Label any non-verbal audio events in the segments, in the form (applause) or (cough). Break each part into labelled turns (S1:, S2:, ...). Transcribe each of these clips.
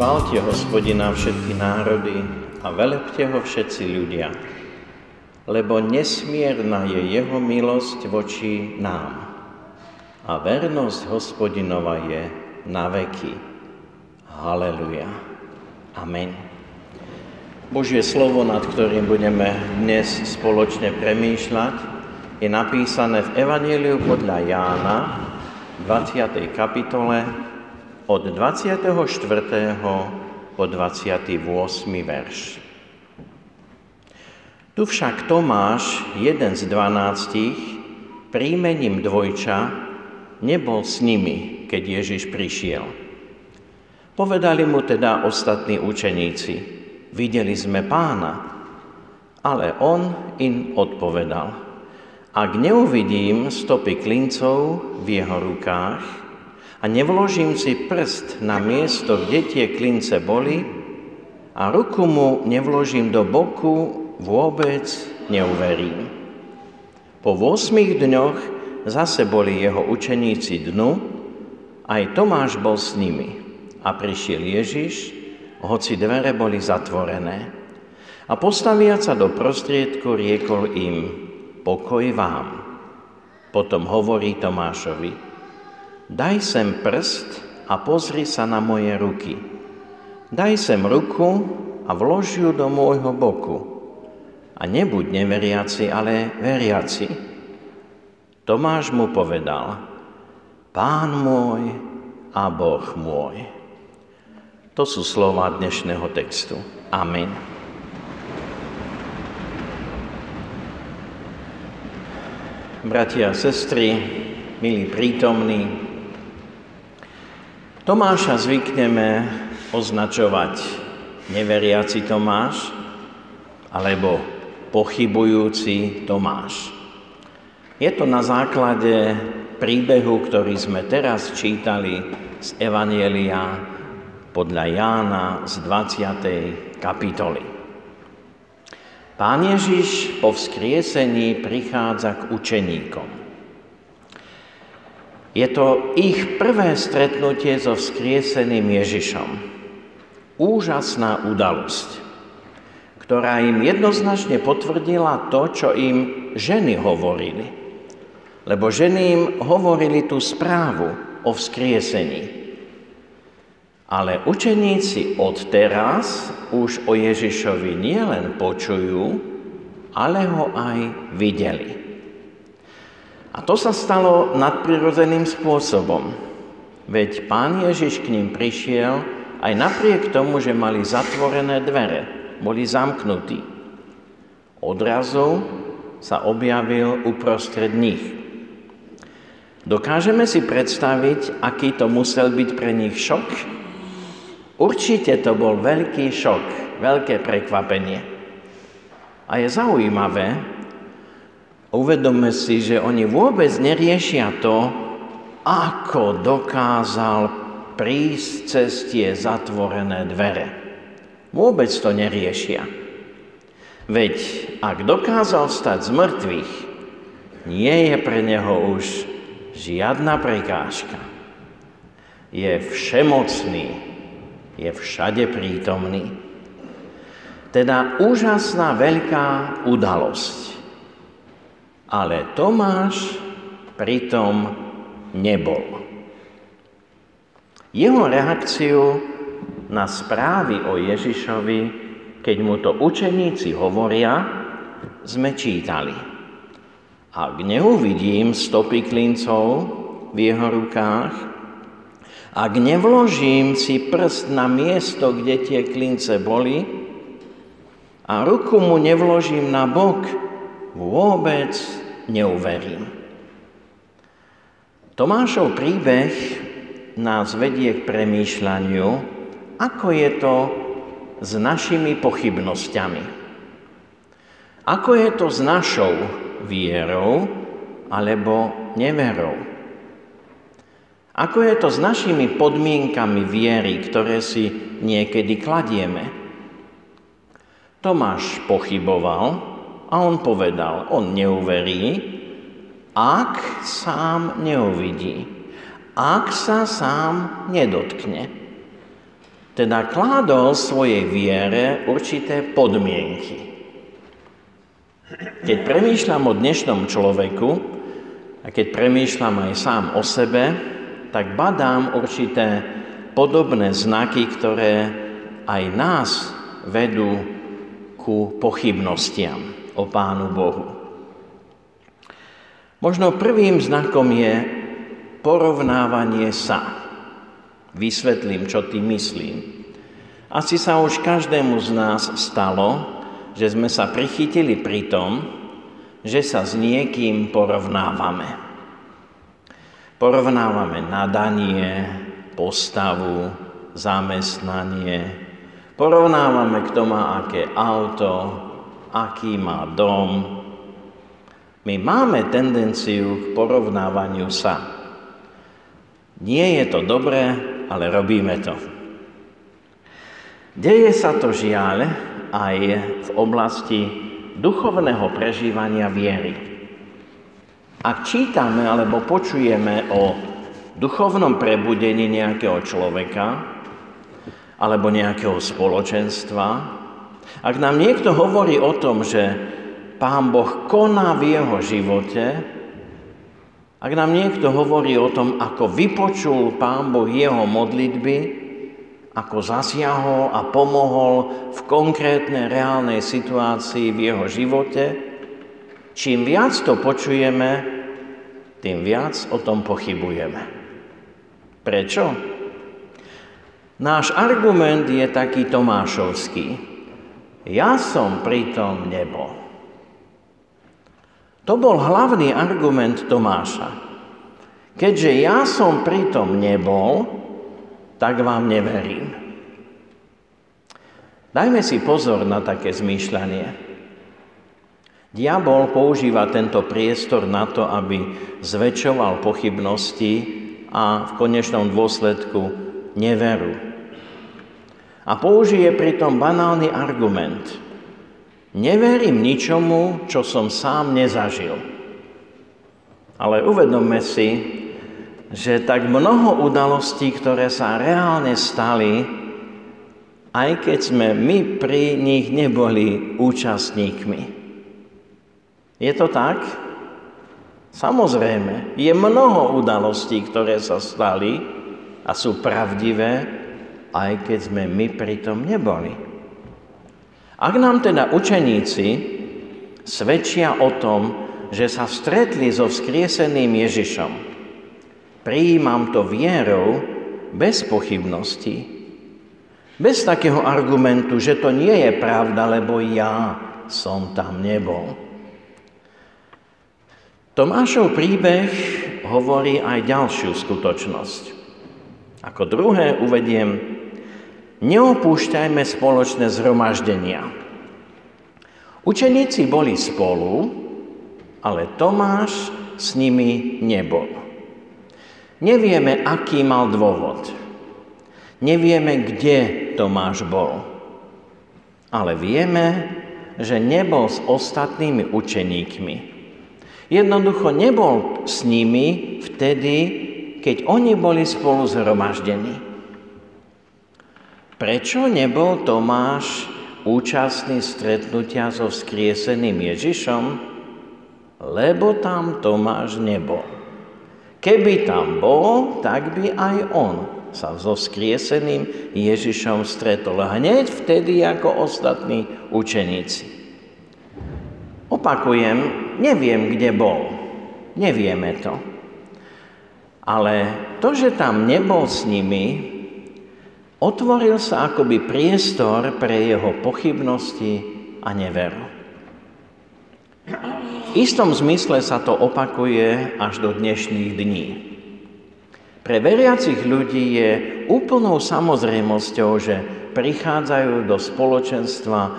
S1: Chválte hospodina všetky národy a velepte ho všetci ľudia, lebo nesmierna je jeho milosť voči nám a vernosť hospodinova je na veky. Haleluja. Amen. Božie slovo, nad ktorým budeme dnes spoločne premýšľať, je napísané v Evangeliu podľa Jána, 20. kapitole, od 24. po 28. verš. Tu však Tomáš, jeden z dvanáctich, príjmením dvojča, nebol s nimi, keď Ježiš prišiel. Povedali mu teda ostatní učeníci, videli sme pána, ale on im odpovedal, ak neuvidím stopy klincov v jeho rukách a nevložím si prst na miesto, kde tie klince boli a ruku mu nevložím do boku, vôbec neuverím. Po 8 dňoch zase boli jeho učeníci dnu, aj Tomáš bol s nimi. A prišiel Ježiš, hoci dvere boli zatvorené. A postaviac sa do prostriedku riekol im, pokoj vám. Potom hovorí Tomášovi, daj sem prst a pozri sa na moje ruky. Daj sem ruku a vlož ju do môjho boku. A nebuď neveriaci, ale veriaci. Tomáš mu povedal, Pán môj a Boh môj. To sú slova dnešného textu. Amen. Bratia a sestry, milí prítomní, Tomáša zvykneme označovať neveriaci Tomáš alebo pochybujúci Tomáš. Je to na základe príbehu, ktorý sme teraz čítali z Evanielia podľa Jána z 20. kapitoly. Pán Ježiš po vzkriesení prichádza k učeníkom. Je to ich prvé stretnutie so vzkrieseným Ježišom. Úžasná udalosť, ktorá im jednoznačne potvrdila to, čo im ženy hovorili. Lebo ženy im hovorili tú správu o vzkriesení. Ale učeníci od teraz už o Ježišovi nielen počujú, ale ho aj videli. A to sa stalo nadprirodzeným spôsobom. Veď pán Ježiš k ním prišiel aj napriek tomu, že mali zatvorené dvere, boli zamknutí. Odrazu sa objavil uprostred nich. Dokážeme si predstaviť, aký to musel byť pre nich šok? Určite to bol veľký šok, veľké prekvapenie. A je zaujímavé, Uvedomme si, že oni vôbec neriešia to, ako dokázal prísť cez tie zatvorené dvere. Vôbec to neriešia. Veď ak dokázal stať z mŕtvych, nie je pre neho už žiadna prekážka. Je všemocný, je všade prítomný. Teda úžasná veľká udalosť. Ale Tomáš pritom nebol. Jeho reakciu na správy o Ježišovi, keď mu to učeníci hovoria, sme čítali. Ak neuvidím stopy klincov v jeho rukách, ak nevložím si prst na miesto, kde tie klince boli, a ruku mu nevložím na bok, vôbec neuverím. Tomášov príbeh nás vedie k premýšľaniu, ako je to s našimi pochybnosťami. Ako je to s našou vierou alebo neverou? Ako je to s našimi podmienkami viery, ktoré si niekedy kladieme? Tomáš pochyboval a on povedal, on neuverí, ak sám neuvidí, ak sa sám nedotkne. Teda kládol svojej viere určité podmienky. Keď premýšľam o dnešnom človeku a keď premýšľam aj sám o sebe, tak badám určité podobné znaky, ktoré aj nás vedú ku pochybnostiam o Pánu Bohu. Možno prvým znakom je porovnávanie sa. Vysvetlím, čo tým myslím. Asi sa už každému z nás stalo, že sme sa prichytili pri tom, že sa s niekým porovnávame. Porovnávame nadanie, postavu, zamestnanie. Porovnávame, kto má aké auto, aký má dom. My máme tendenciu k porovnávaniu sa. Nie je to dobré, ale robíme to. Deje sa to žiaľ aj v oblasti duchovného prežívania viery. Ak čítame alebo počujeme o duchovnom prebudení nejakého človeka alebo nejakého spoločenstva, ak nám niekto hovorí o tom, že Pán Boh koná v jeho živote, ak nám niekto hovorí o tom, ako vypočul Pán Boh jeho modlitby, ako zasiahol a pomohol v konkrétnej reálnej situácii v jeho živote, čím viac to počujeme, tým viac o tom pochybujeme. Prečo? Náš argument je taký tomášovský. Ja som pritom nebol. To bol hlavný argument Tomáša. Keďže ja som pritom nebol, tak vám neverím. Dajme si pozor na také zmýšľanie. Diabol používa tento priestor na to, aby zväčšoval pochybnosti a v konečnom dôsledku neveru. A použije pritom banálny argument. Neverím ničomu, čo som sám nezažil. Ale uvedomme si, že tak mnoho udalostí, ktoré sa reálne stali, aj keď sme my pri nich neboli účastníkmi. Je to tak? Samozrejme, je mnoho udalostí, ktoré sa stali a sú pravdivé, aj keď sme my pri tom neboli. Ak nám teda učeníci svedčia o tom, že sa stretli so vzkrieseným Ježišom, Prijímam to vierou bez pochybnosti. Bez takého argumentu, že to nie je pravda, lebo ja som tam nebol. Tomášov príbeh hovorí aj ďalšiu skutočnosť. Ako druhé uvediem, neopúšťajme spoločné zhromaždenia. Učeníci boli spolu, ale Tomáš s nimi nebol. Nevieme, aký mal dôvod. Nevieme, kde Tomáš bol. Ale vieme, že nebol s ostatnými učeníkmi. Jednoducho nebol s nimi vtedy, keď oni boli spolu zhromaždení. Prečo nebol Tomáš účastný stretnutia so vzkrieseným Ježišom? Lebo tam Tomáš nebol. Keby tam bol, tak by aj on sa so skrieseným Ježišom stretol. Hneď vtedy ako ostatní učeníci. Opakujem, neviem, kde bol. Nevieme to. Ale to, že tam nebol s nimi, otvoril sa akoby priestor pre jeho pochybnosti a neveru. V istom zmysle sa to opakuje až do dnešných dní. Pre veriacich ľudí je úplnou samozrejmosťou, že prichádzajú do spoločenstva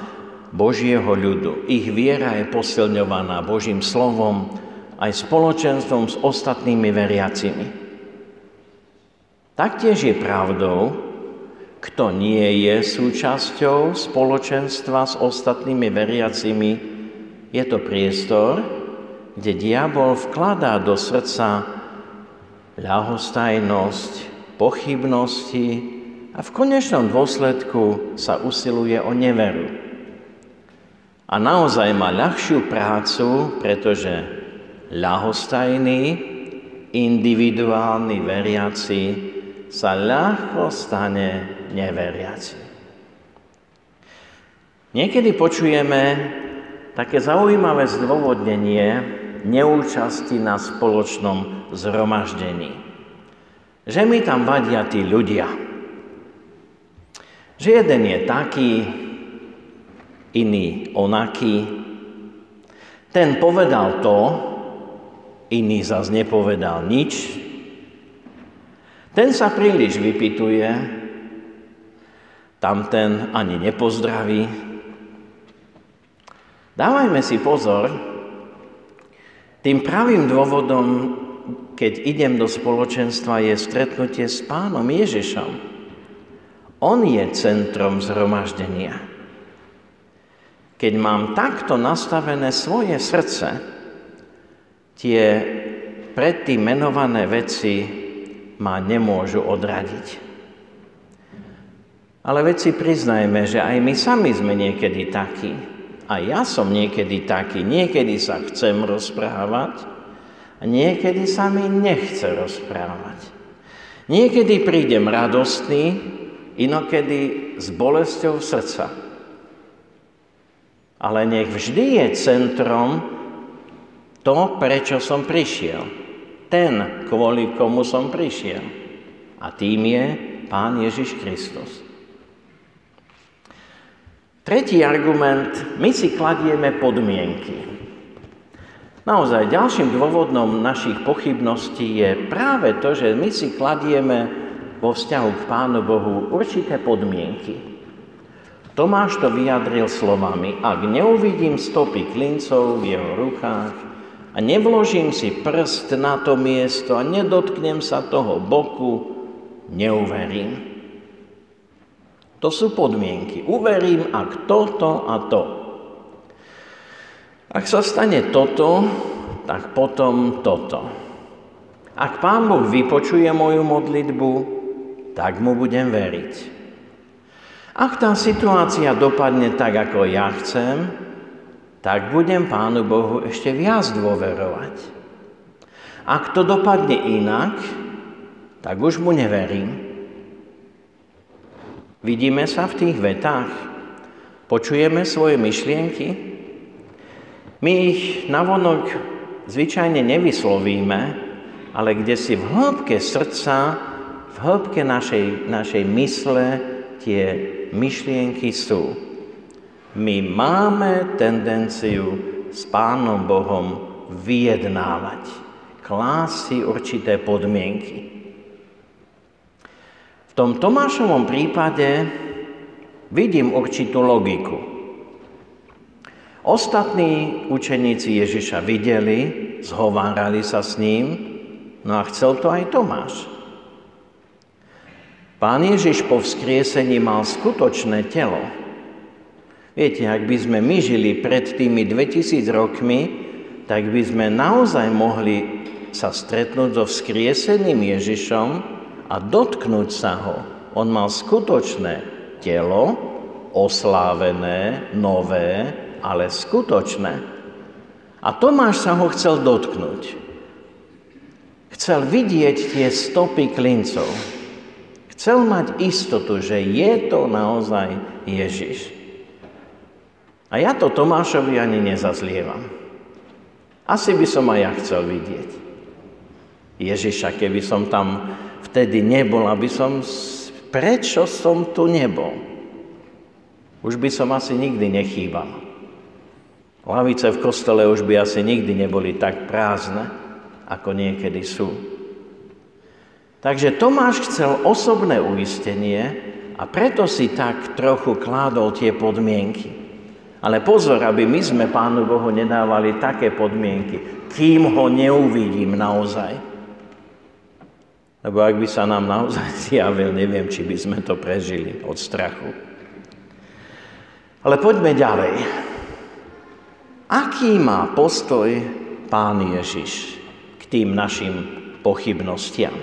S1: Božieho ľudu. Ich viera je posilňovaná Božím slovom, aj spoločenstvom s ostatnými veriacimi. Taktiež je pravdou, kto nie je súčasťou spoločenstva s ostatnými veriacimi, je to priestor, kde diabol vkladá do srdca ľahostajnosť, pochybnosti a v konečnom dôsledku sa usiluje o neveru. A naozaj má ľahšiu prácu, pretože ľahostajný, individuálny veriaci sa ľahko stane neveriaci. Niekedy počujeme také zaujímavé zdôvodnenie neúčasti na spoločnom zhromaždení. Že mi tam vadia tí ľudia. Že jeden je taký, iný onaký. Ten povedal to, iný zas nepovedal nič. Ten sa príliš vypituje, tamten ani nepozdraví. Dávajme si pozor, tým pravým dôvodom, keď idem do spoločenstva, je stretnutie s pánom Ježišom. On je centrom zhromaždenia. Keď mám takto nastavené svoje srdce, tie predtým menované veci ma nemôžu odradiť. Ale veď si priznajme, že aj my sami sme niekedy takí. A ja som niekedy taký. Niekedy sa chcem rozprávať a niekedy sa mi nechce rozprávať. Niekedy prídem radostný, inokedy s bolesťou srdca. Ale nech vždy je centrom to, prečo som prišiel. Ten, kvôli komu som prišiel. A tým je Pán Ježiš Kristus. Tretí argument, my si kladieme podmienky. Naozaj, ďalším dôvodom našich pochybností je práve to, že my si kladieme vo vzťahu k Pánu Bohu určité podmienky. Tomáš to vyjadril slovami, ak neuvidím stopy klincov v jeho rukách, a nevložím si prst na to miesto a nedotknem sa toho boku, neuverím. To sú podmienky. Uverím, ak toto a to. Ak sa stane toto, tak potom toto. Ak Pán Boh vypočuje moju modlitbu, tak mu budem veriť. Ak tá situácia dopadne tak, ako ja chcem, tak budem Pánu Bohu ešte viac dôverovať. Ak to dopadne inak, tak už mu neverím. Vidíme sa v tých vetách? Počujeme svoje myšlienky? My ich navonok zvyčajne nevyslovíme, ale kde si v hĺbke srdca, v hĺbke našej, našej mysle tie myšlienky sú. My máme tendenciu s Pánom Bohom vyjednávať, klásť si určité podmienky. V tom Tomášovom prípade vidím určitú logiku. Ostatní učeníci Ježiša videli, zhovárali sa s ním, no a chcel to aj Tomáš. Pán Ježiš po vzkriesení mal skutočné telo, Viete, ak by sme my žili pred tými 2000 rokmi, tak by sme naozaj mohli sa stretnúť so vzkrieseným Ježišom a dotknúť sa ho. On mal skutočné telo, oslávené, nové, ale skutočné. A Tomáš sa ho chcel dotknúť. Chcel vidieť tie stopy klincov. Chcel mať istotu, že je to naozaj Ježiš. A ja to Tomášovi ani nezazlievam. Asi by som aj ja chcel vidieť. Ježiša, keby som tam vtedy nebol, aby som... Prečo som tu nebol? Už by som asi nikdy nechýbal. Lavice v kostole už by asi nikdy neboli tak prázdne, ako niekedy sú. Takže Tomáš chcel osobné uistenie A preto si tak trochu kládol tie podmienky. Ale pozor, aby my sme Pánu Bohu nedávali také podmienky, kým ho neuvidím naozaj. Lebo ak by sa nám naozaj (laughs) zjavil, neviem, či by sme to prežili od strachu. Ale poďme ďalej. Aký má postoj Pán Ježiš k tým našim pochybnostiam?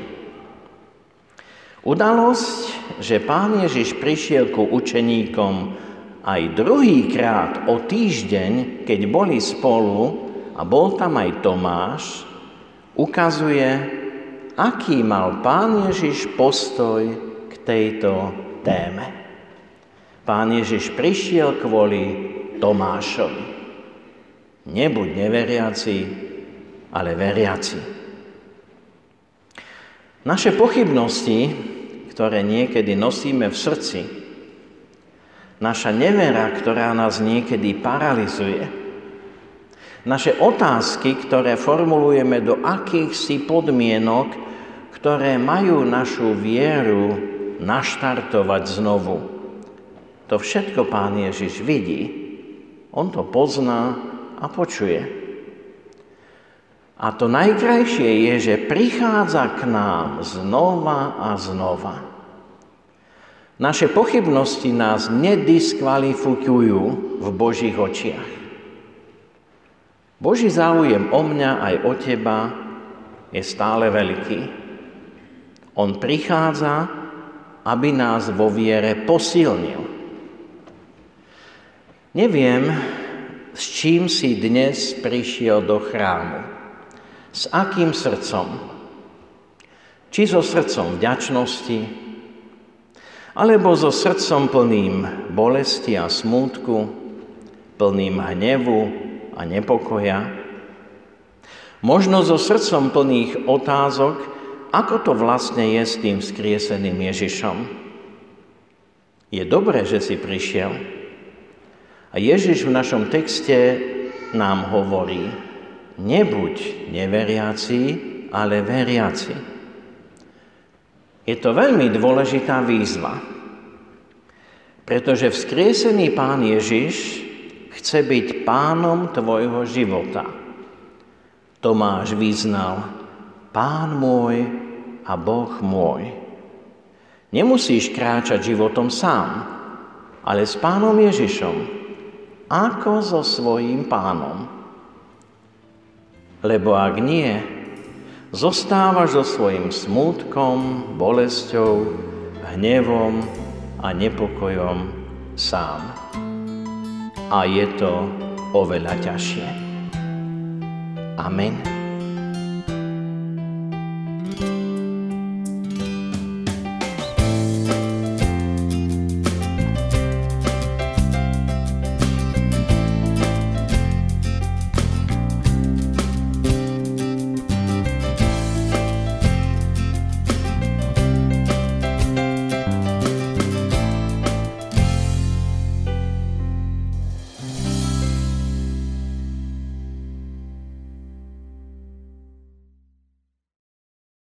S1: Udalosť, že Pán Ježiš prišiel ku učeníkom aj druhýkrát o týždeň, keď boli spolu a bol tam aj Tomáš, ukazuje, aký mal Pán Ježiš postoj k tejto téme. Pán Ježiš prišiel kvôli Tomášovi. Nebuď neveriaci, ale veriaci. Naše pochybnosti, ktoré niekedy nosíme v srdci, naša nevera, ktorá nás niekedy paralizuje, naše otázky, ktoré formulujeme do akýchsi podmienok, ktoré majú našu vieru naštartovať znovu. To všetko Pán Ježiš vidí. On to pozná a počuje. A to najkrajšie je, že prichádza k nám znova a znova. Naše pochybnosti nás nediskvalifikujú v Božích očiach. Boží záujem o mňa aj o teba je stále veľký. On prichádza, aby nás vo viere posilnil. Neviem, s čím si dnes prišiel do chrámu? S akým srdcom? Či so srdcom vďačnosti, alebo so srdcom plným bolesti a smútku, plným hnevu a nepokoja? Možno so srdcom plných otázok, ako to vlastne je s tým skrieseným Ježišom. Je dobré, že si prišiel, a Ježiš v našom texte nám hovorí, nebuď neveriaci, ale veriaci. Je to veľmi dôležitá výzva, pretože vzkriesený Pán Ježiš chce byť pánom tvojho života. Tomáš vyznal, Pán môj a Boh môj. Nemusíš kráčať životom sám, ale s Pánom Ježišom, ako so svojím pánom. Lebo ak nie, zostávaš so svojím smútkom, bolesťou, hnevom a nepokojom sám. A je to oveľa ťažšie. Amen.